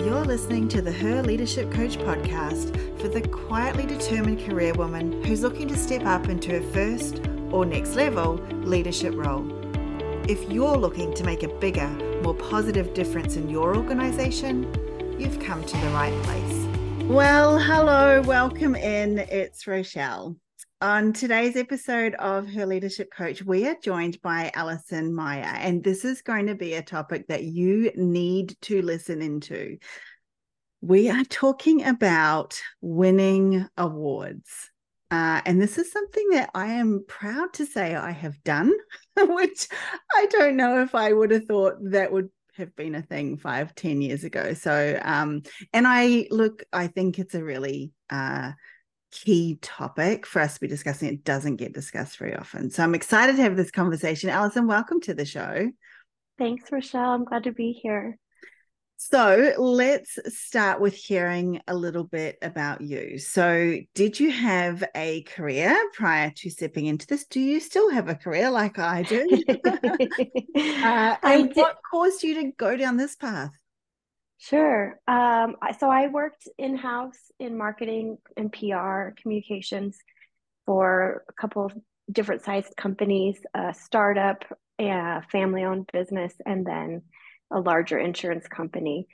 You're listening to the Her Leadership Coach podcast for the quietly determined career woman who's looking to step up into her first or next level leadership role. If you're looking to make a bigger, more positive difference in your organization, you've come to the right place. Well, hello, welcome in. It's Rochelle. On today's episode of Her Leadership Coach, we are joined by Alison Meyer, and this is going to be a topic that you need to listen into. We are talking about winning awards. Uh, and this is something that I am proud to say I have done, which I don't know if I would have thought that would have been a thing five, ten years ago. So, um, and I look, I think it's a really uh, key topic for us to be discussing. It doesn't get discussed very often. So I'm excited to have this conversation. Alison, welcome to the show. Thanks, Rochelle. I'm glad to be here. So let's start with hearing a little bit about you. So, did you have a career prior to stepping into this? Do you still have a career like I do? uh, and what caused you to go down this path? Sure. Um, so I worked in house in marketing and PR communications for a couple of different sized companies, a startup, a family owned business, and then a larger insurance company.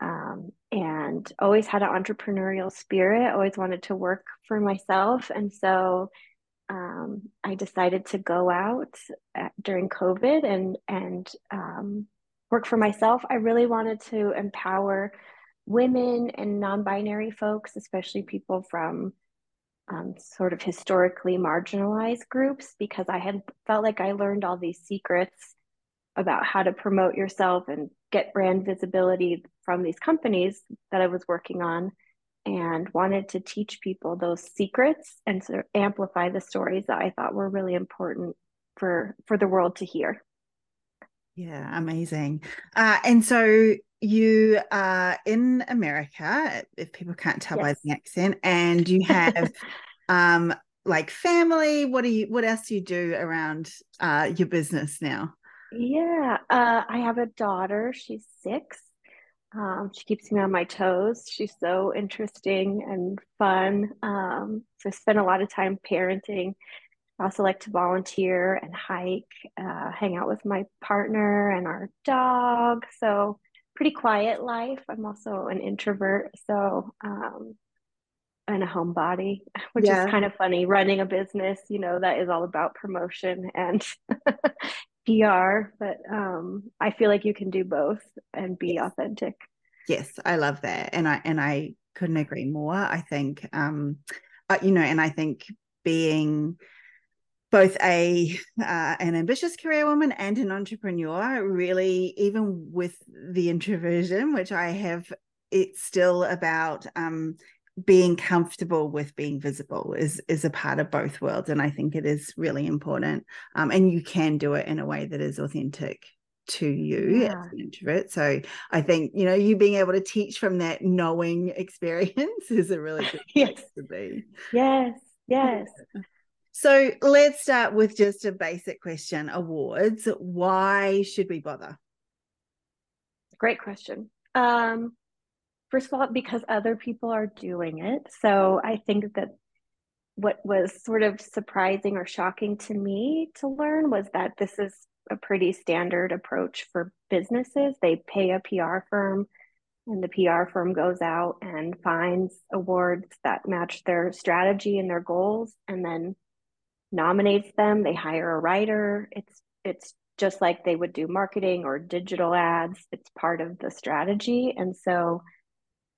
Um, and always had an entrepreneurial spirit, always wanted to work for myself. And so um, I decided to go out at, during COVID and, and um, work for myself, I really wanted to empower women and non binary folks, especially people from um, sort of historically marginalized groups, because I had felt like I learned all these secrets about how to promote yourself and get brand visibility from these companies that I was working on and wanted to teach people those secrets and sort of amplify the stories that I thought were really important for for the world to hear. Yeah, amazing. Uh, and so you are in America, if people can't tell yes. by the accent, and you have um like family. What do you what else do you do around uh your business now? Yeah, uh, I have a daughter. She's six. Um, she keeps me on my toes. She's so interesting and fun. Um, so I spend a lot of time parenting I also like to volunteer and hike, uh, hang out with my partner and our dog. So, pretty quiet life. I'm also an introvert. So, um, and a homebody, which yeah. is kind of funny. Running a business, you know, that is all about promotion and PR. But um, I feel like you can do both and be yes. authentic. Yes, I love that, and I and I couldn't agree more. I think, um, uh, you know, and I think being both a uh, an ambitious career woman and an entrepreneur really even with the introversion which i have it's still about um, being comfortable with being visible is is a part of both worlds and i think it is really important. Um, and you can do it in a way that is authentic to you yeah. as an introvert. So i think you know you being able to teach from that knowing experience is a really good yes. to be. Yes yes so let's start with just a basic question awards. Why should we bother? Great question. Um, first of all, because other people are doing it. So I think that what was sort of surprising or shocking to me to learn was that this is a pretty standard approach for businesses. They pay a PR firm, and the PR firm goes out and finds awards that match their strategy and their goals, and then nominates them they hire a writer. It's it's just like they would do marketing or digital ads. It's part of the strategy. And so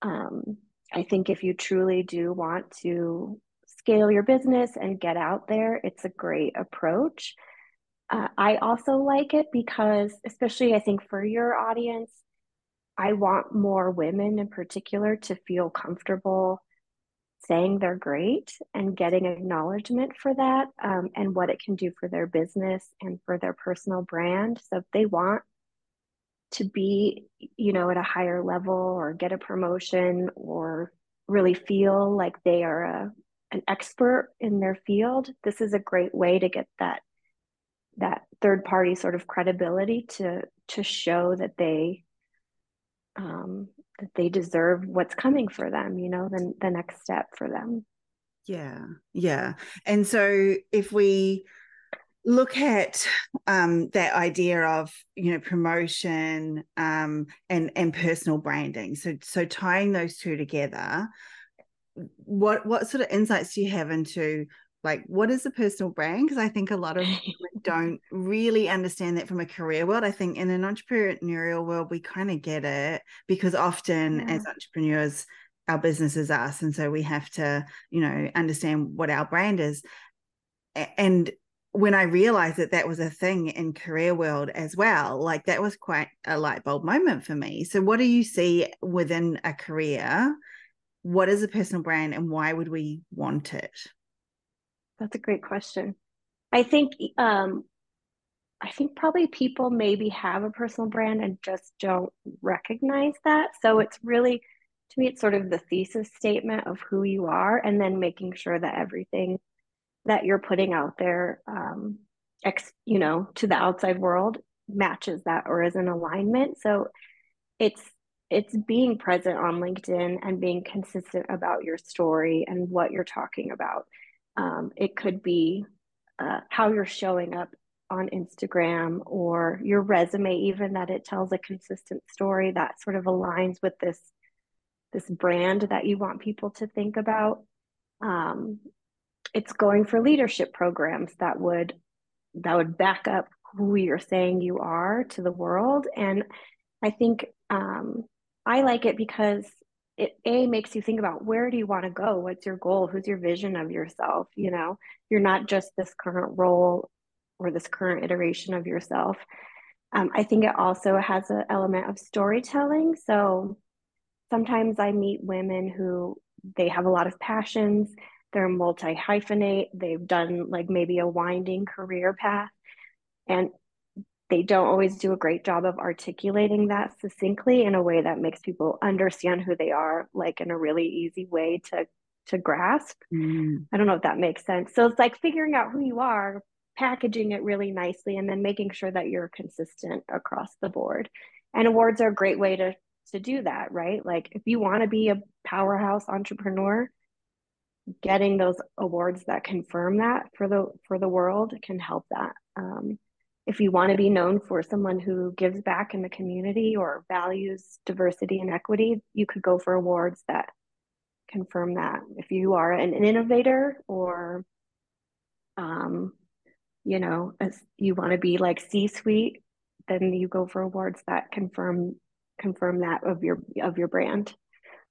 um, i think if you truly do want to scale your business and get out there it's a great approach. Uh, i also like it because especially i think for your audience i want more women in particular to feel comfortable saying they're great and getting acknowledgement for that um, and what it can do for their business and for their personal brand. So if they want to be, you know, at a higher level or get a promotion or really feel like they are a, an expert in their field, this is a great way to get that that third party sort of credibility to to show that they um, that they deserve what's coming for them, you know, the, the next step for them. Yeah. Yeah. And so if we look at um, that idea of you know promotion um, and and personal branding so so tying those two together what what sort of insights do you have into like what is a personal brand? Because i think a lot of people don't really understand that from a career world. I think in an entrepreneurial world we kind of get it because often yeah. as entrepreneurs our business is us and so we have to you know understand what our brand is. And when i realized that that was a thing in career world as well like that was quite a light bulb moment for me. So what do you see within a career? What is a personal brand and why would we want it that's a great question. I think um, I think probably people maybe have a personal brand and just don't recognize that. So it's really to me it's sort of the thesis statement of who you are and then making sure that everything that you're putting out there um, ex, you know to the outside world matches that or is in alignment. So it's it's being present on LinkedIn and being consistent about your story and what you're talking about. Um, it could be uh, how you're showing up on Instagram or your resume, even that it tells a consistent story that sort of aligns with this this brand that you want people to think about. Um, it's going for leadership programs that would that would back up who you're saying you are to the world, and I think um, I like it because it a makes you think about where do you want to go? What's your goal? Who's your vision of yourself? You know you're not just this current role or this current iteration of yourself. Um, i think it also has an element of storytelling. So sometimes i meet women who they have a lot of passions. They're multi hyphenate they've done like maybe a winding career path. And they don't always do a great job of articulating that succinctly in a way that makes people understand who they are like in a really easy way to to grasp. Mm. i don't know if that makes sense. So it's like figuring out who you are packaging it really nicely and then making sure that you're consistent across the board. And awards are a great way to to do that right? Like if you want to be a powerhouse entrepreneur getting those awards that confirm that for the for the world can help that um, if you want to be known for someone who gives back in the community or values diversity and equity, you could go for awards that confirm that. If you are an innovator or, um, you know, you want to be like C-suite, then you go for awards that confirm confirm that of your of your brand.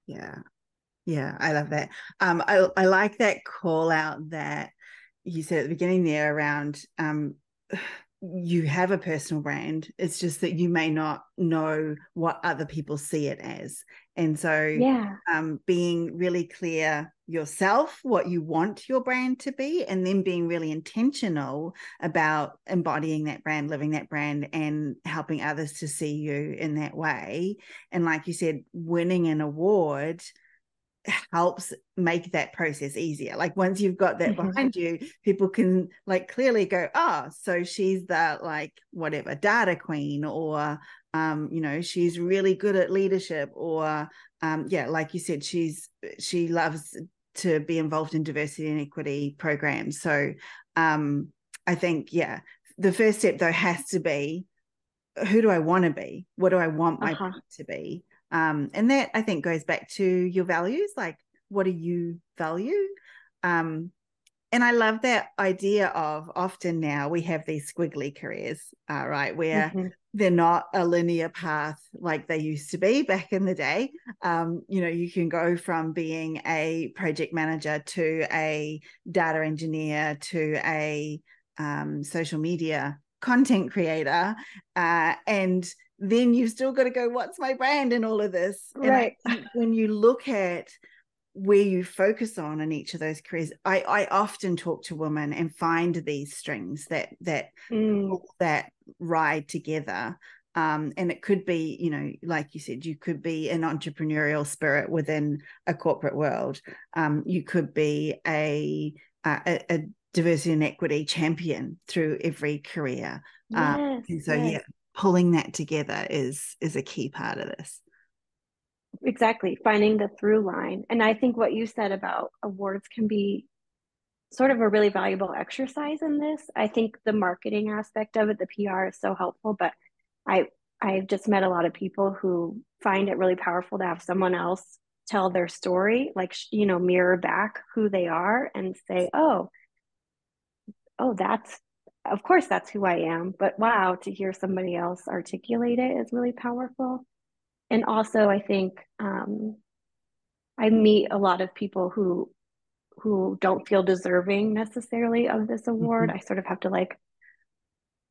Yeah, yeah, I love that. Um, I I like that call out that you said at the beginning there around um you have a personal brand it's just that you may not know what other people see it as. And so yeah. um, being really clear yourself what you want your brand to be and then being really intentional about embodying that brand living that brand and helping others to see you in that way. And like you said winning an award helps make that process easier. Like once you've got that mm-hmm. behind you, people can like clearly go, oh, so she's the like whatever data queen, or um, you know, she's really good at leadership, or um, yeah, like you said, she's she loves to be involved in diversity and equity programs. So um, I think, yeah, the first step though has to be who do I want to be? What do I want my uh-huh. to be? Um, and that I think goes back to your values, like what do you value? Um, and I love that idea of often now we have these squiggly careers, uh, right, where mm-hmm. they're not a linear path like they used to be back in the day. Um, you know, you can go from being a project manager to a data engineer to a um, social media content creator, uh, and then you've still got to go, what's my brand in all of this? Right. when you look at where you focus on in each of those careers, I, I often talk to women and find these strings that that mm. that ride together. Um, and it could be, you know, like you said, you could be an entrepreneurial spirit within a corporate world. Um, you could be a, a, a diversity and equity champion through every career. Yes, um, and so yes. yeah, pulling that together is is a key part of this. Exactly finding the through line. And i think what you said about awards can be sort of a really valuable exercise in this. I think the marketing aspect of it the pr is so helpful but i i've just met a lot of people who find it really powerful to have someone else tell their story like you know mirror back who they are and say oh oh that's of course that's who i am but wow to hear somebody else articulate it is really powerful and also i think um, i meet a lot of people who who don't feel deserving necessarily of this award mm-hmm. i sort of have to like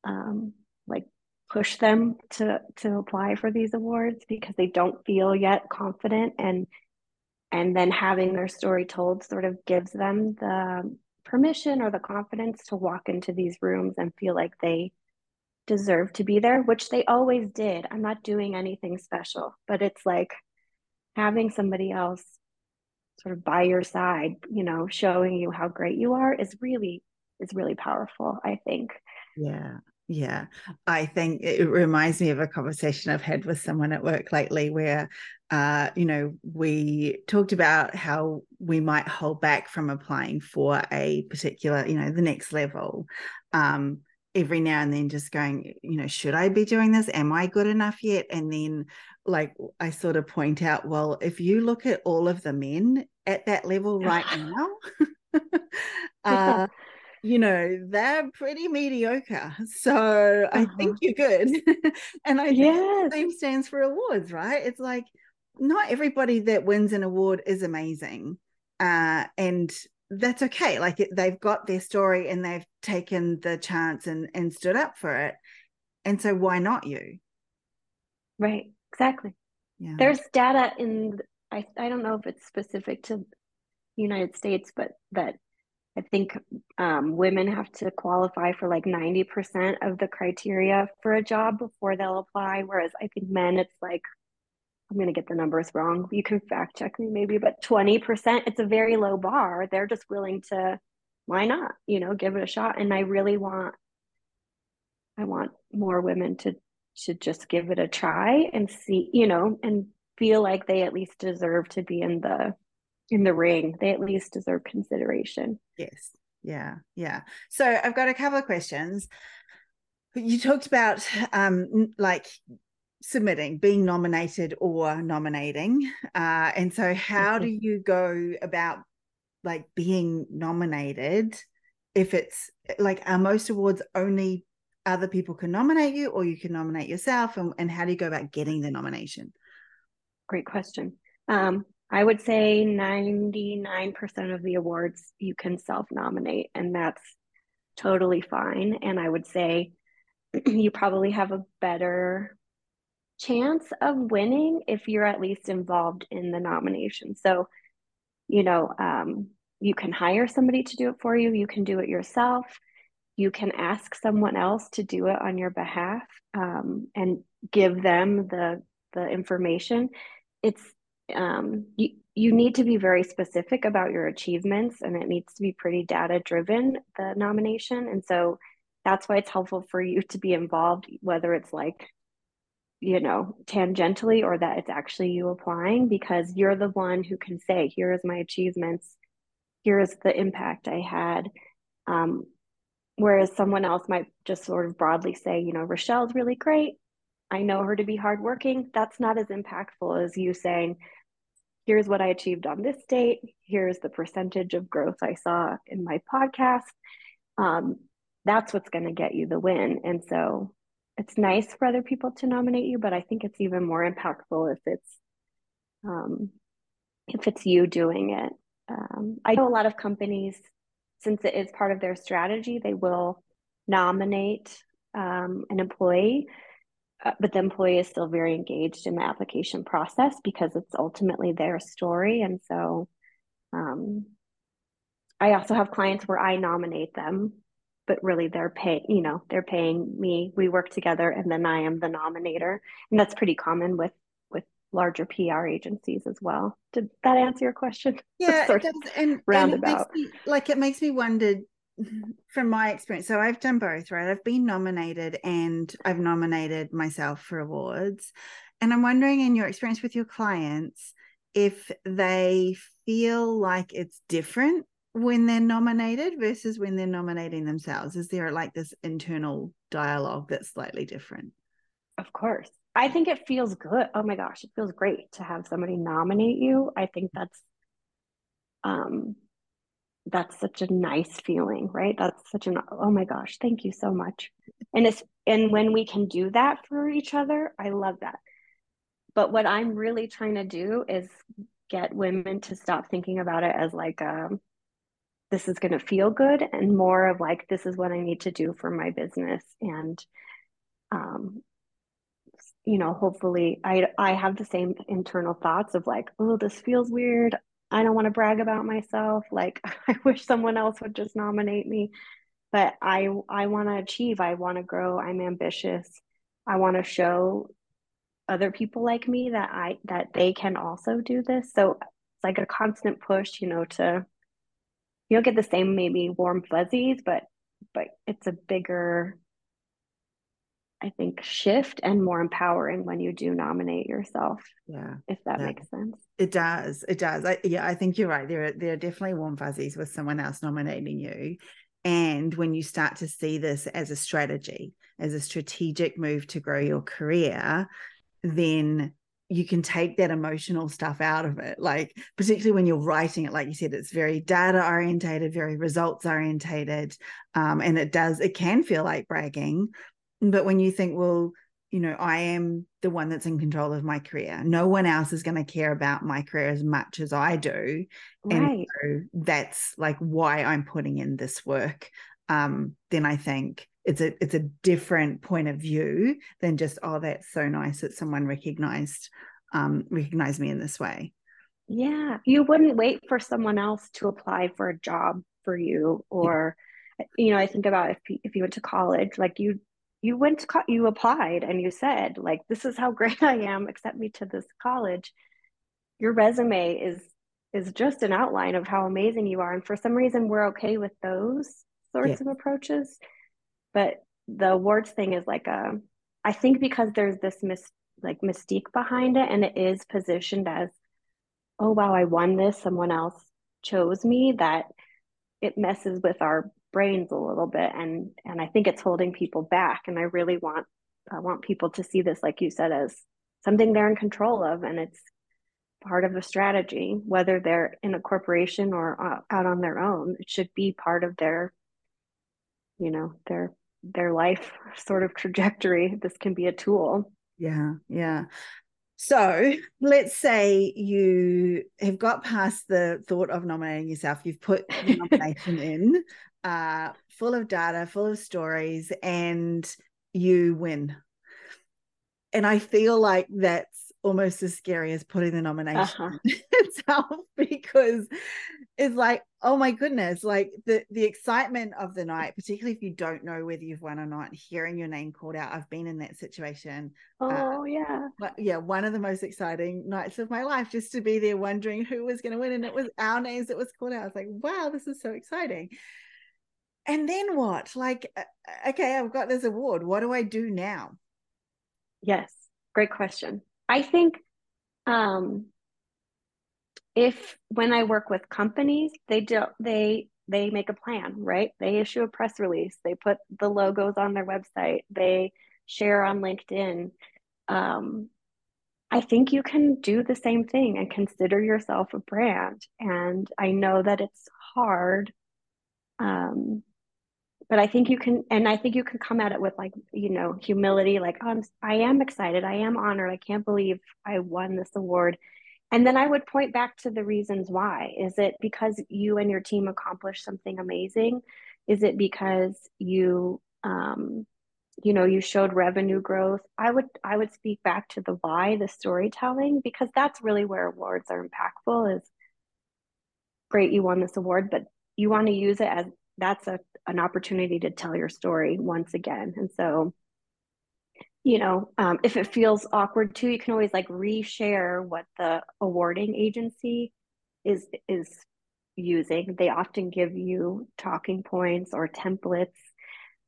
um like push them to to apply for these awards because they don't feel yet confident and and then having their story told sort of gives them the permission or the confidence to walk into these rooms and feel like they deserve to be there, which they always did. I'm not doing anything special, but it's like having somebody else sort of by your side, you know, showing you how great you are is really is really powerful, I think. Yeah. Yeah, I think it reminds me of a conversation I've had with someone at work lately where, uh, you know, we talked about how we might hold back from applying for a particular, you know, the next level. Um, every now and then just going, you know, should I be doing this? Am I good enough yet? And then, like, I sort of point out, well, if you look at all of the men at that level right now, uh, you know, they're pretty mediocre. So uh-huh. I think you're good. and I yes. think same stands for awards, right? It's like not everybody that wins an award is amazing. Uh, and that's okay. Like it, they've got their story and they've taken the chance and, and stood up for it. And so why not you? Right. Exactly. Yeah. There's data in, I, I don't know if it's specific to United States, but that I think um, women have to qualify for like 90% of the criteria for a job before they'll apply. Whereas I think men, it's like, I'm going to get the numbers wrong. You can fact check me maybe, but 20%, it's a very low bar. They're just willing to, why not, you know, give it a shot. And I really want, I want more women to, to just give it a try and see, you know, and feel like they at least deserve to be in the in the ring. They at least deserve consideration. Yes. Yeah. Yeah. So I've got a couple of questions. You talked about um like submitting, being nominated or nominating. Uh, and so how mm-hmm. do you go about like being nominated if it's like are most awards only other people can nominate you or you can nominate yourself and, and how do you go about getting the nomination great question um, I would say 99% of the awards you can self nominate, and that's totally fine. And I would say you probably have a better chance of winning if you're at least involved in the nomination. So, you know, um, you can hire somebody to do it for you, you can do it yourself, you can ask someone else to do it on your behalf um, and give them the the information. It's um, you, you need to be very specific about your achievements and it needs to be pretty data driven the nomination. And so that's why it's helpful for you to be involved whether it's like you know tangentially or that it's actually you applying because you're the one who can say here is my achievements. Here is the impact i had. Um, whereas someone else might just sort of broadly say you know rochelle's really great. I know her to be hardworking. That's not as impactful as you saying here's what I achieved on this date. Here's the percentage of growth I saw in my podcast. Um, that's what's going to get you the win. And so it's nice for other people to nominate you, but I think it's even more impactful if it's um, if it's you doing it. Um, I know a lot of companies, since it is part of their strategy, they will nominate um, an employee uh, but the employee is still very engaged in the application process because it's ultimately their story. And so um, I also have clients where I nominate them, but really they're paying, you know, they're paying me. We work together and then I am the nominator. And that's pretty common with with larger PR agencies as well. Did that answer your question? Yeah, it does. And, roundabout. And me, like it makes me wonder from my experience, so I've done both, right? I've been nominated and I've nominated myself for awards. And I'm wondering, in your experience with your clients, if they feel like it's different when they're nominated versus when they're nominating themselves? Is there like this internal dialogue that's slightly different? Of course. I think it feels good. Oh my gosh, it feels great to have somebody nominate you. I think that's um that's such a nice feeling, right? That's such an oh my gosh, thank you so much. And it's and when we can do that for each other, I love that. But what I'm really trying to do is get women to stop thinking about it as like um this is going to feel good and more of like this is what I need to do for my business and um you know hopefully I I have the same internal thoughts of like oh this feels weird I don't want to brag about myself like I wish someone else would just nominate me but I I want to achieve I want to grow I'm ambitious. I want to show other people like me that I that they can also do this. So it's like a constant push you know to you don't get the same maybe warm fuzzies, but but it's a bigger I think shift and more empowering when you do nominate yourself. Yeah. If that yeah. makes sense. It does. It does. I, yeah, I think you're right. There are there are definitely warm fuzzies with someone else nominating you. And when you start to see this as a strategy, as a strategic move to grow your career, then you can take that emotional stuff out of it like particularly when you're writing it like you said it's very data orientated very results orientated um, and it does it can feel like bragging but when you think well you know i am the one that's in control of my career no one else is going to care about my career as much as i do right. and so that's like why i'm putting in this work um, then i think it's a it's a different point of view than just oh that's so nice that someone recognized um recognized me in this way yeah you wouldn't wait for someone else to apply for a job for you or yeah. you know i think about if if you went to college like you you went to co- you applied and you said like this is how great i am accept me to this college. Your resume is is just an outline of how amazing you are and for some reason we're okay with those sorts yeah. of approaches. But the awards thing is like a i think because there's this mis like mystique behind it and it is positioned as oh wow i won this. Someone else chose me that it messes with our brains a little bit and and i think it's holding people back and i really want i want people to see this like you said as something they're in control of and it's part of a strategy whether they're in a corporation or uh, out on their own. It should be part of their you know their their life sort of trajectory. This can be a tool. Yeah yeah. So let's say you have got past the thought of nominating yourself. You've put the nomination in uh full of data full of stories and you win. And i feel like that's almost as scary as putting the nomination uh-huh. itself because it's like oh my goodness like the the excitement of the night particularly if you don't know whether you've won or not hearing your name called out i've been in that situation uh, oh uh, yeah yeah one of the most exciting nights of my life just to be there wondering who was going to win and it was our names that was called out. I was like wow this is so exciting and then what like uh, okay i've got this award what do i do now yes great question I think um, if when I work with companies, they do they they make a plan, right? They issue a press release, they put the logos on their website, they share on LinkedIn. Um, I think you can do the same thing and consider yourself a brand. And I know that it's hard. Um, but I think you can, and I think you can come at it with like, you know, humility, like, oh, I'm, I am excited. I am honored. I can't believe I won this award. And then I would point back to the reasons why. Is it because you and your team accomplished something amazing? Is it because you, um, you know, you showed revenue growth? I would, I would speak back to the why, the storytelling, because that's really where awards are impactful. Is great, you won this award, but you want to use it as that's a an opportunity to tell your story once again. And so, you know, um, if it feels awkward too, you can always like reshare what the awarding agency is is using. They often give you talking points or templates.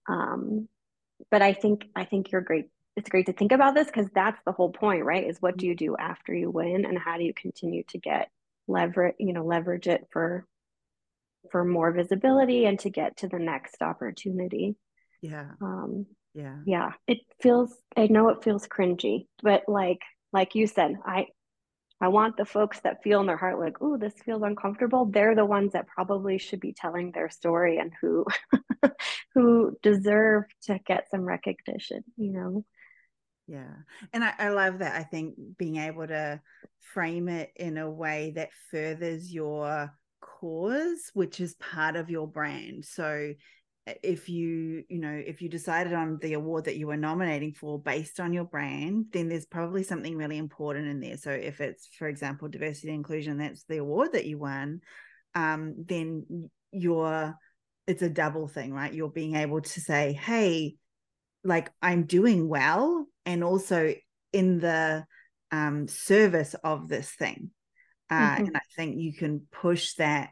Um, but I think I think you're great. it's great to think about this because that's the whole point, right? Is what do you do after you win and how do you continue to get leverage, you know, leverage it for for more visibility and to get to the next opportunity. Yeah. Um yeah. Yeah. It feels I know it feels cringy, but like like you said, I I want the folks that feel in their heart like, oh, this feels uncomfortable. They're the ones that probably should be telling their story and who who deserve to get some recognition, you know. Yeah. And I, I love that. I think being able to frame it in a way that furthers your cause, which is part of your brand. So if you you know if you decided on the award that you were nominating for based on your brand then there's probably something really important in there. So if it's for example diversity and inclusion that's the award that you won um, then you're it's a double thing right? You're being able to say hey like i'm doing well and also in the um, service of this thing uh, mm-hmm. and i think you can push that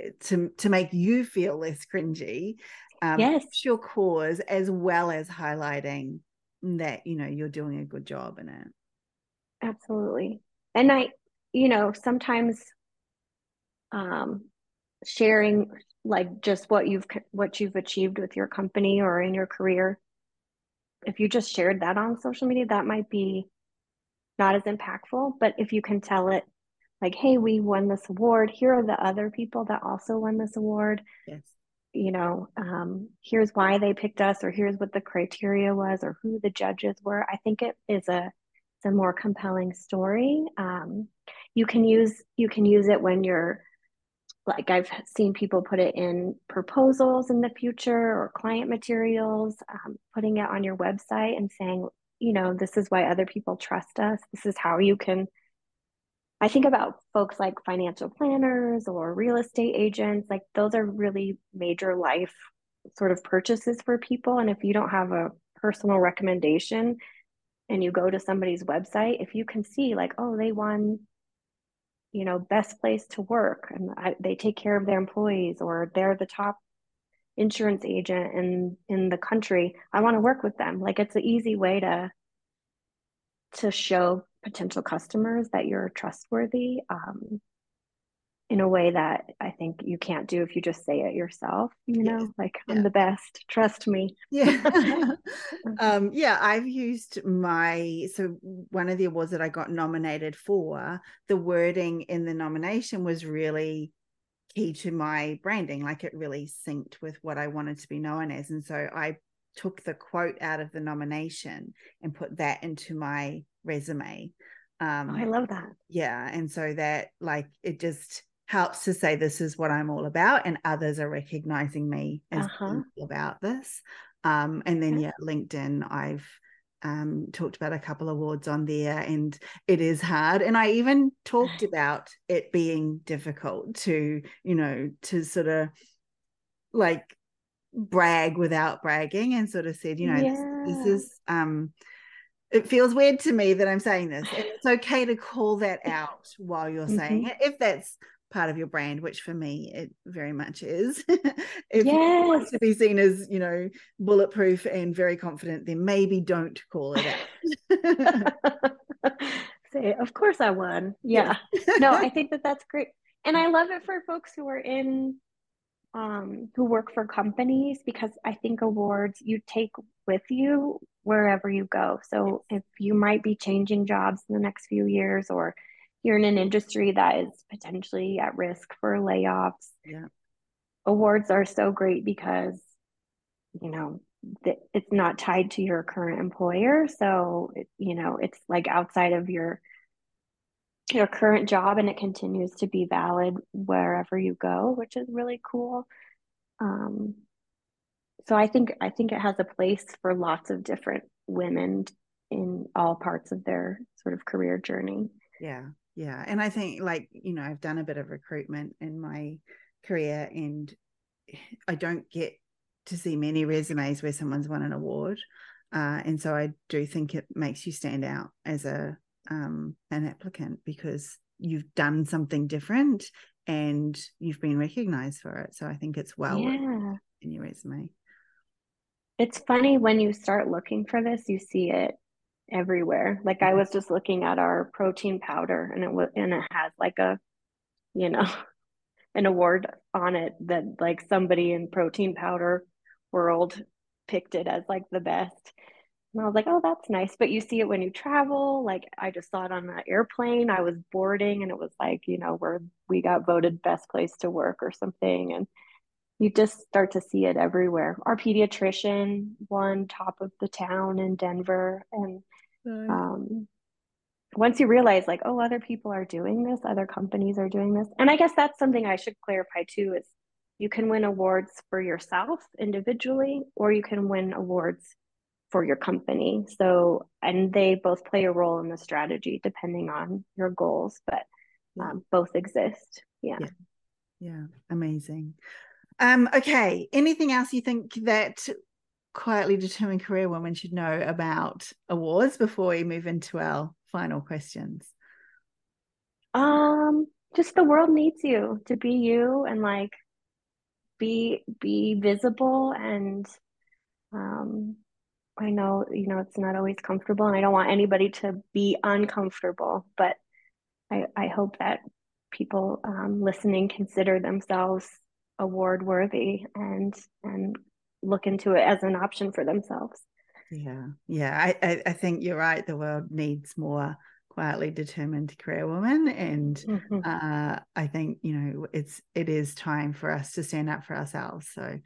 eh, to to make you feel less cringy um, yes. your cause as well as highlighting that you know you're doing a good job in it absolutely and i you know sometimes um sharing like just what you've what you've achieved with your company or in your career if you just shared that on social media that might be not as impactful but if you can tell it like hey we won this award here are the other people that also won this award yes you know, um, here's why they picked us, or here's what the criteria was, or who the judges were. I think it is a it's a more compelling story. Um, you can use you can use it when you're like I've seen people put it in proposals in the future or client materials, um, putting it on your website and saying, you know, this is why other people trust us. This is how you can I think about folks like financial planners or real estate agents, like those are really major life sort of purchases for people. And if you don't have a personal recommendation and you go to somebody's website, if you can see, like, oh, they won, you know, best place to work and I, they take care of their employees or they're the top insurance agent in in the country i want to work with them like it's an easy way to to show potential customers that you're trustworthy um, in a way that I think you can't do if you just say it yourself, you know, yes. like I'm the best, trust me. Yeah. um, yeah, I've used my so one of the awards that I got nominated for, the wording in the nomination was really key to my branding. Like it really synced with what I wanted to be known as. And so I took the quote out of the nomination and put that into my resume. Um, oh, I love that. Yeah. And so that, like, it just helps to say this is what I'm all about, and others are recognizing me as uh-huh. about this. Um, and then, yeah, LinkedIn, I've um, talked about a couple awards on there, and it is hard. And I even talked about it being difficult to, you know, to sort of like brag without bragging and sort of said, you know, yeah. this, this, is um it feels weird to me that I'm saying this. And it's okay to call that out while you're mm-hmm. saying it, if that's part of your brand, which for me it very much is. if yes. you want to be seen as, you know, bulletproof and very confident, then maybe don't call it out. Say, of course I won. Yeah. yeah. no, I think that that's great. And I love it for folks who are in um, who work for companies because I think awards you take with you wherever you go. So if you might be changing jobs in the next few years or you're in an industry that is potentially at risk for layoffs, yeah. awards are so great because you know it's not tied to your current employer so you know it's like outside of your your current job and it continues to be valid wherever you go which is really cool um, so i think i think it has a place for lots of different women in all parts of their sort of career journey yeah yeah and i think like you know i've done a bit of recruitment in my career and i don't get to see many resumes where someone's won an award uh, and so i do think it makes you stand out as a um, an applicant because you've done something different and you've been recognized for it. So I think it's well yeah. in your resume. It's funny when you start looking for this, you see it everywhere. Like I mm-hmm. was just looking at our protein powder and it was and it has like a, you know, an award on it that like somebody in protein powder world picked it as like the best. And I was like, oh, that's nice. But you see it when you travel. Like I just saw it on the airplane. I was boarding and it was like, you know, where we got voted best place to work or something. And you just start to see it everywhere. Our pediatrician won top of the town in Denver. And um, once you realize like, oh, other people are doing this, other companies are doing this. And I guess that's something I should clarify too is you can win awards for yourself individually, or you can win awards for your company. So, and they both play a role in the strategy depending on your goals, but um, both exist. Yeah. yeah. Yeah. Amazing. Um, okay. Anything else you think that quietly determined career women should know about awards before we move into our final questions? Um, just the world needs you to be you and like be be visible and um I know, you know, it's not always comfortable and I don't want anybody to be uncomfortable, but I, I hope that people um, listening consider themselves award worthy and and look into it as an option for themselves. Yeah, yeah, I, I, I think you're right. The world needs more quietly determined career women, and mm-hmm. uh, I think you know it's it is time for us to stand up for ourselves. So,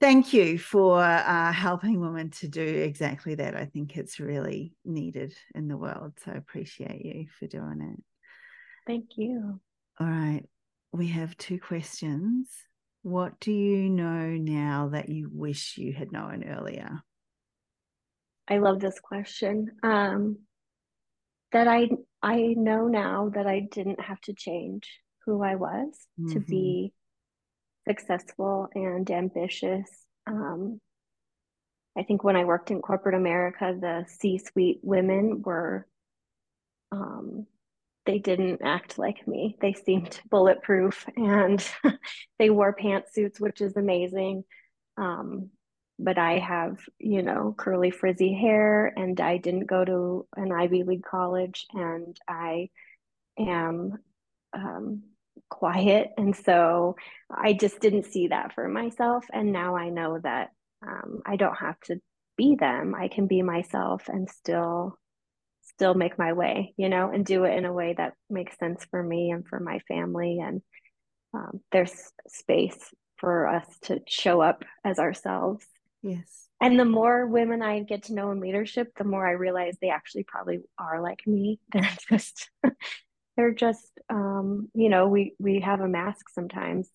thank you for uh, helping women to do exactly that. I think it's really needed in the world. So i appreciate you for doing it. Thank you. All right. We have two questions. What do you know now that you wish you had known earlier? I love this question. Um, that I I know now that I didn't have to change who I was mm-hmm. to be successful and ambitious. Um, I think when I worked in corporate America, the C suite women were, um, they didn't act like me. They seemed bulletproof and they wore pantsuits, which is amazing. Um, but I have, you know, curly frizzy hair and I didn't go to an Ivy League college and I am um, quiet. And so I just didn't see that for myself. And now I know that um, I don't have to be them. I can be myself and still still make my way, you know, and do it in a way that makes sense for me and for my family. And um, there's space for us to show up as ourselves. Yes. And the more women I get to know in leadership, the more I realize they actually probably are like me. They're just they're just um, you know we we have a mask sometimes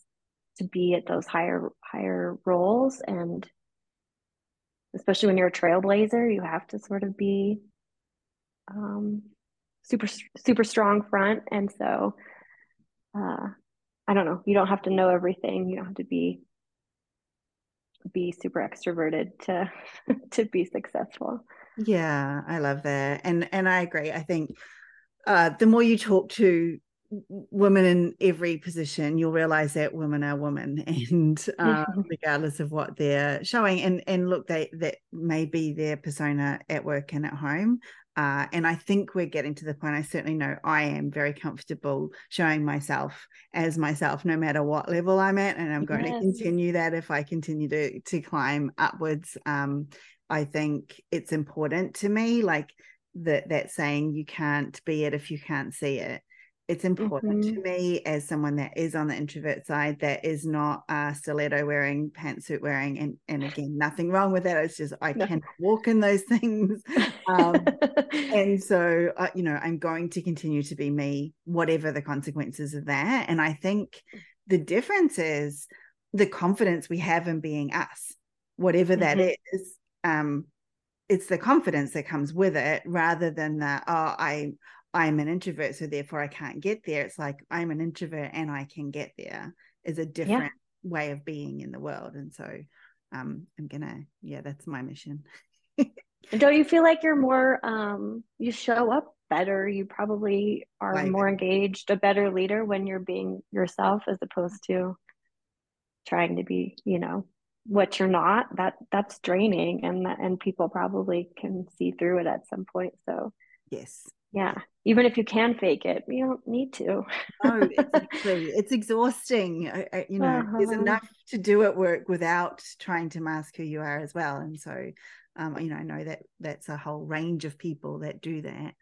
to be at those higher higher roles and especially when you're a trailblazer you have to sort of be um, super super strong front. And so uh, i don't know. You don't have to know everything. You don't have to be be super extroverted to to be successful. Yeah i love that. And and i agree. I think uh, the more you talk to women in every position you'll realize that women are women. And uh, regardless of what they're showing. And and look they that may be their persona at work and at home uh, and I think we're getting to the point. I certainly know I am very comfortable showing myself as myself, no matter what level I'm at, and I'm going yes. to continue that if I continue to to climb upwards. Um, I think it's important to me, like that that saying you can't be it if you can't see it it's important mm-hmm. to me as someone that is on the introvert side that is not a stiletto wearing pantsuit wearing and and again nothing wrong with that it's just i no. can walk in those things um, and so uh, you know i'm going to continue to be me whatever the consequences of that and i think the difference is the confidence we have in being us whatever mm-hmm. that is um it's the confidence that comes with it rather than that oh i i'm an introvert so therefore i can't get there. It's like i'm an introvert and i can get there is a different yeah. way of being in the world and so um i'm gonna yeah that's my mission. Don't you feel like you're more um you show up better? You probably are like, more engaged a better leader when you're being yourself as opposed to trying to be you know what you're not. That that's draining and that and people probably can see through it at some point so yes yeah even if you can fake it you don't need to oh exactly it's exhausting I, I, you know uh-huh. there's enough to do at work without trying to mask who you are as well and so um, you know i know that that's a whole range of people that do that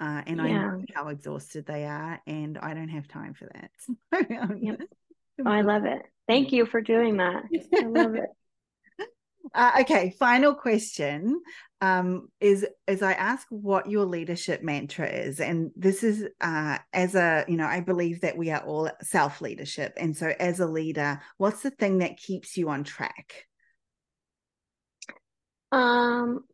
uh, and yeah. I know how exhausted they are, and I don't have time for that. yep. oh, I love it. Thank you for doing that. I love it. Uh, okay, final question um, is as I ask what your leadership mantra is, and this is uh, as a you know I believe that we are all self leadership, and so as a leader, what's the thing that keeps you on track? Um,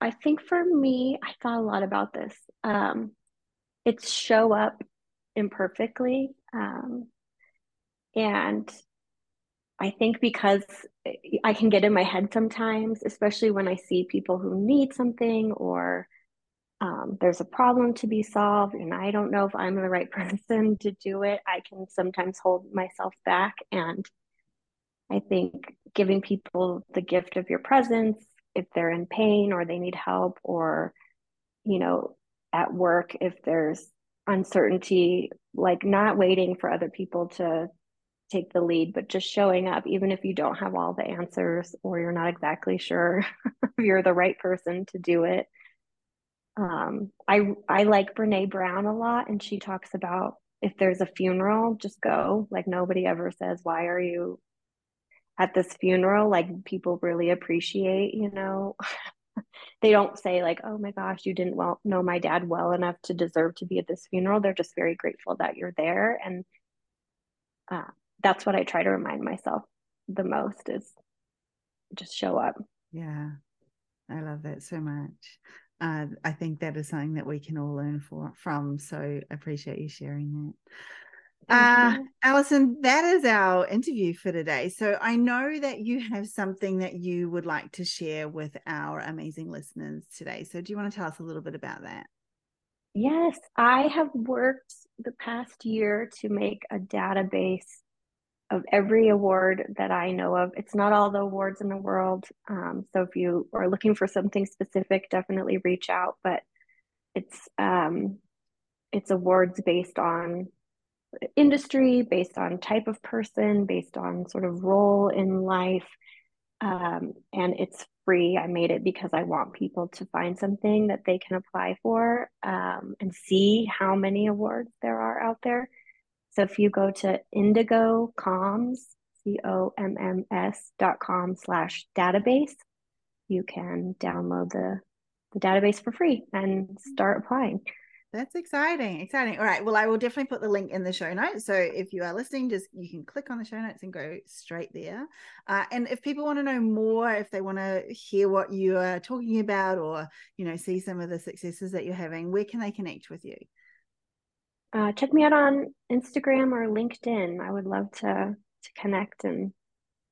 I think for me, I thought a lot about this. Um, it's show up imperfectly. Um, and I think because I can get in my head sometimes, especially when I see people who need something or um, there's a problem to be solved and I don't know if I'm the right person to do it, I can sometimes hold myself back. And I think giving people the gift of your presence if they're in pain or they need help or you know at work if there's uncertainty like not waiting for other people to take the lead but just showing up even if you don't have all the answers or you're not exactly sure you're the right person to do it. Um, i i like Brené Brown a lot and she talks about if there's a funeral just go. Like nobody ever says why are you at this funeral? Like people really appreciate you know? They don't say like oh my gosh you didn't well know my dad well enough to deserve to be at this funeral. They're just very grateful that you're there and uh, that's what i try to remind myself the most is just show up yeah i love that so much uh, i think that is something that we can all learn for, from so I appreciate you sharing that uh, Alison, that is our interview for today. So I know that you have something that you would like to share with our amazing listeners today. So do you want to tell us a little bit about that? Yes, I have worked the past year to make a database of every award that I know of. It's not all the awards in the world. Um, so if you are looking for something specific, definitely reach out. But it's um, it's awards based on industry, based on type of person, based on sort of role in life. Um, and it's free. I made it because I want people to find something that they can apply for um, and see how many awards there are out there. So if you go to Indigo Comms, C-O-M-M-S dot com slash database, you can download the, the database for free and start applying. That's exciting. Exciting. All right. Well, I will definitely put the link in the show notes. So if you are listening, just you can click on the show notes and go straight there. Uh, and if people want to know more, if they want to hear what you are talking about or, you know, see some of the successes that you're having, where can they connect with you? Uh, check me out on Instagram or LinkedIn. I would love to to connect and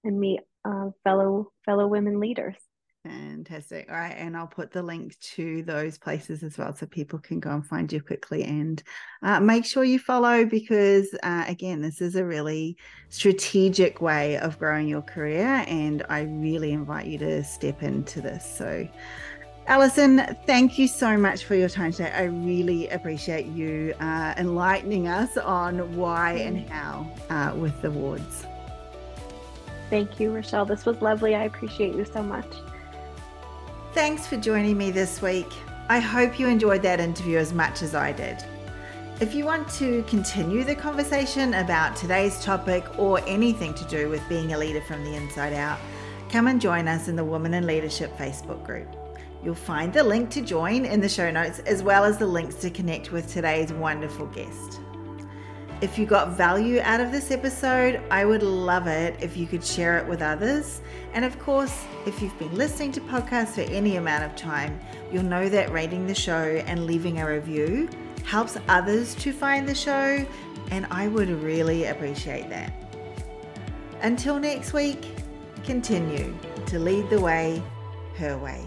and meet uh, fellow fellow women leaders. Fantastic. All right. And I'll put the link to those places as well so people can go and find you quickly. And uh, make sure you follow because, uh, again, this is a really strategic way of growing your career. And I really invite you to step into this. So, Alison, thank you so much for your time today. I really appreciate you uh, enlightening us on why and how uh, with the wards. Thank you, Rochelle. This was lovely. I appreciate you so much. Thanks for joining me this week. I hope you enjoyed that interview as much as I did. If you want to continue the conversation about today's topic or anything to do with being a leader from the inside out, come and join us in the Women in Leadership Facebook group. You'll find the link to join in the show notes as well as the links to connect with today's wonderful guest. If you got value out of this episode, I would love it if you could share it with others. And of course, if you've been listening to podcasts for any amount of time, you'll know that rating the show and leaving a review helps others to find the show, and I would really appreciate that. Until next week, continue to lead the way her way.